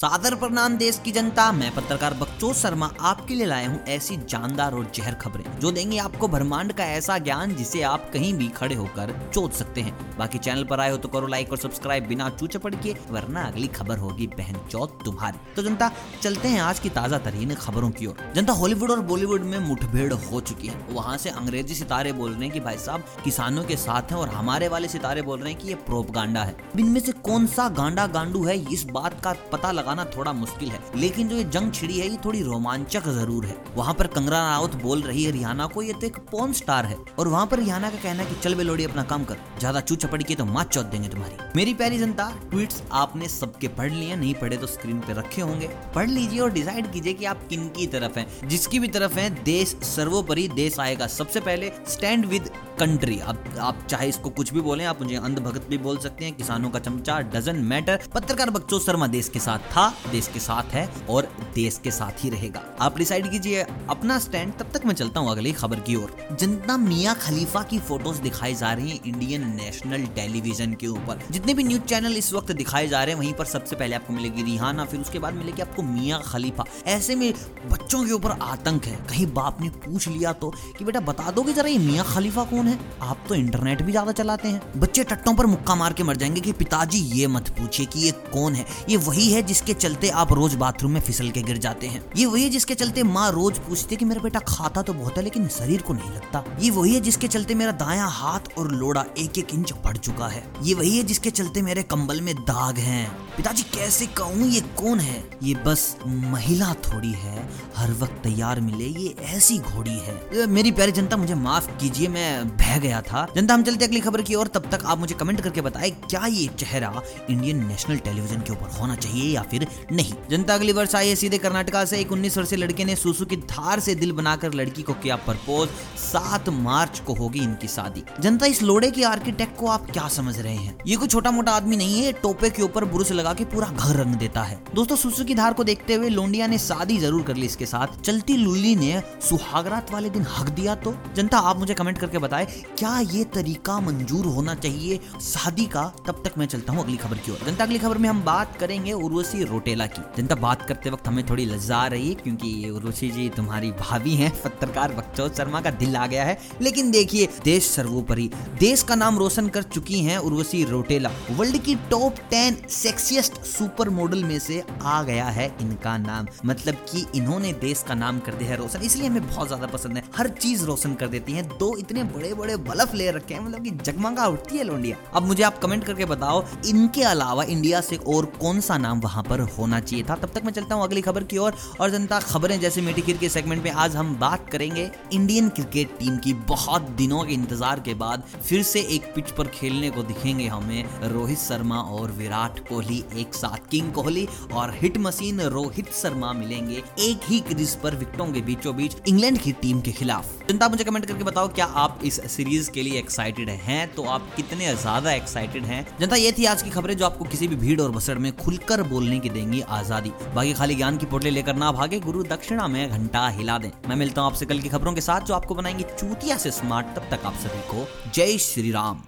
सादर प्रणाम देश की जनता, मैं पत्रकार बकचोद शर्मा आपके लिए लाया हूँ ऐसी जानदार और जहर खबरें, जो देंगे आपको ब्रह्मांड का ऐसा ज्ञान जिसे आप कहीं भी खड़े होकर चोट सकते हैं। बाकी चैनल पर आए हो तो करो लाइक और सब्सक्राइब, बिना चूचे पड़ के वरना अगली खबर होगी बहन चौथ तुम्हारी। तो जनता, चलते हैं आज की ताज़ा तरीन खबरों की ओर। जनता, हॉलीवुड और बॉलीवुड में मुठभेड़ हो चुकी है। वहाँ से अंग्रेज़ी सितारे बोल रहे हैं कि भाई साहब, किसानों के साथ है और हमारे वाले सितारे बोल रहे हैं की ये प्रोपगांडा है। इनमें से कौन सा गांडा गांडू है, इस बात का पता लगाना थोड़ा मुश्किल है। लेकिन जो ये जंग छिड़ी है, ये थोड़ी रोमांचक ज़रूर है। वहाँ पर कंगना रावत बोल रही है, रिहाना को ये तो एक पॉन स्टार है। और वहाँ पर रिहाना का कहना है कि, चल बेलोड़ी, अपना काम कर। ज़्यादा चू चपड़ के तो मात चौथ देंगे तुम्हारी। मेरी प्यारी जनता ट्वीट आपने सबके पढ़ लिए नहीं पढ़े तो स्क्रीन पे रखे होंगे। पढ़ लीजिए और डिसाइड कीजिए की आप किन की तरफ़ है। जिसकी भी तरफ़ है, देश सर्वोपरि देश आएगा। सबसे पहले स्टैंड विद कंट्री अब, आप चाहे इसको कुछ भी बोले, आप मुझे अंधभगत भी बोल सकते हैं, किसानों का चमचा डजन मैटर पत्रकार बच्चों, शर्मा देश के साथ था, देश के साथ है और देश के साथ ही रहेगा। आप डिसाइड कीजिए अपना स्टैंड तब तक मैं चलता हूँ अगली खबर की ओर। जनता मियाँ खलीफा की फ़ोटोज़ दिखाई जा रही है इंडियन नेशनल टेलीविज़न के ऊपर, जितने भी न्यूज़ चैनल इस वक्त दिखाए जा रहे हैं, वहीं पर सबसे पहले आपको मिलेगी रिहाना, फिर उसके बाद मिलेगी आपको मियाँ खलीफा। ऐसे में बच्चों के ऊपर आतंक है। कहीं बाप ने पूछ लिया तो कि बेटा बता दो जरा ये मियाँ खलीफा कौन है? आप तो इंटरनेट भी ज़्यादा चलाते हैं। बच्चे टट्टों पर मुक्का मार के मर जाएँगे कि पिताजी ये मत पूछिए कि ये कौन है। ये वही है जिसके चलते आप रोज बाथरूम में फिसल के गिर जाते हैं। ये वही है जिसके चलते माँ रोज पूछती है कि मेरा बेटा खाता तो बहुत है, लेकिन शरीर को नहीं लगता। ये वही है जिसके चलते मेरा दाया हाथ और लोड़ा एक एक इंच बढ़ चुका है। ये वही है जिसके चलते मेरे कंबल में दाग हैं। पिताजी, कैसे कहूँ, ये कौन है? ये बस महिला थोड़ी है। हर वक्त तैयार मिले, ये ऐसी घोड़ी है। मेरी प्यारी जनता, मुझे माफ़ कीजिए, मैं बह गया था। जनता, हम चलते अगली खबर की ओर। तब तक आप मुझे कमेंट करके बताएँ, क्या ये चेहरा इंडियन नेशनल टेलीविज़न के ऊपर होना चाहिए या फिर नहीं? जनता, अगली वर्ष आई है सीधे कर्नाटका से। एक उन्नीस वर्षीय लड़के ने सुसु की धार से दिल बनाकर लड़की को किया प्रपोज। सात मार्च को होगी इनकी शादी। जनता, इस लोड़े के आर्किटेक्ट को आप क्या समझ रहे हैं? ये कोई छोटा मोटा आदमी नहीं है। टोपे के ऊपर बुरुस लगा के पूरा घर रंग देता है। दोस्तों सुसु की धार को देखते हुए लोंडिया ने शादी ज़रूर कर ली इसके साथ। चलती लुली ने सुहागरात वाले दिन हक दिया तो? जनता, आप मुझे कमेंट करके बताएँ, क्या ये तरीका मंजूर होना चाहिए शादी का? तब तक मैं चलता हूँ अगली खबर की ओर। जनता, अगली खबर में हम बात करेंगे उर्वशी रोटेला की। जनता, बात करते वक्त हमें थोड़ी लज्जा आ रही है क्योंकि उर्वशी जी तुम्हारी भाभी हैं, पत्रकार बकचौद शर्मा का दिल आ गया है। लेकिन देखिए, देश सर्वोपरि। देश का नाम रोशन कर चुकी हैं उर्वशी रोटेला। वर्ल्ड की top ten sexiest super model में से आ गया है इनका नाम। मतलब कि इन्होंने देश का नाम कर दिया है रोशन, इसलिए हमें बहुत ज़्यादा पसंद है। हर चीज़ रोशन कर देती है। दो इतने बड़े बड़े बल्ब ले रखे हैं मतलब कि जगमगा उठती है लोंडिया। अब मुझे आप कमेंट करके बताओ, इनके अलावा इंडिया से और कौन सा नाम वहाँ पर होना चाहिए था? तब तक मैं चलता हूँ अगली खबर की ओर। और जनता, खबरें जैसे मेटी खीर के सेगमेंट में आज हम बात करेंगे इंडियन क्रिकेट टीम की बहुत दिनों के इंतज़ार के बाद फिर से एक पिच पर खेलने को दिखेंगे हमें रोहित शर्मा और विराट कोहली। एक साथ किंग कोहली और हिट मशीन रोहित शर्मा मिलेंगे। एक ही क्रीज पर विकेटों के बीचों बीच इंग्लैंड की टीम के खिलाफ। जनता मुझे कमेंट करके बताओ, क्या आप इस सीरीज़ के लिए एक्साइटेड हैं? तो आप कितने ज़्यादा एक्साइटेड हैं? जनता, ये थी आज की खबरें जो आपको किसी भी भीड़ और बसड़ में खुलकर बोलने की देंगी आज़ादी। बाकी खाली ज्ञान की पोटले लेकर ना भागे, गुरु दक्षिणा में घंटा हिला दें। मैं मिलता हूँ आपसे कल की खबरों के साथ जो आपको बनाएँगे चूतिया से स्मार्ट तब तक आप सभी को जय श्री राम।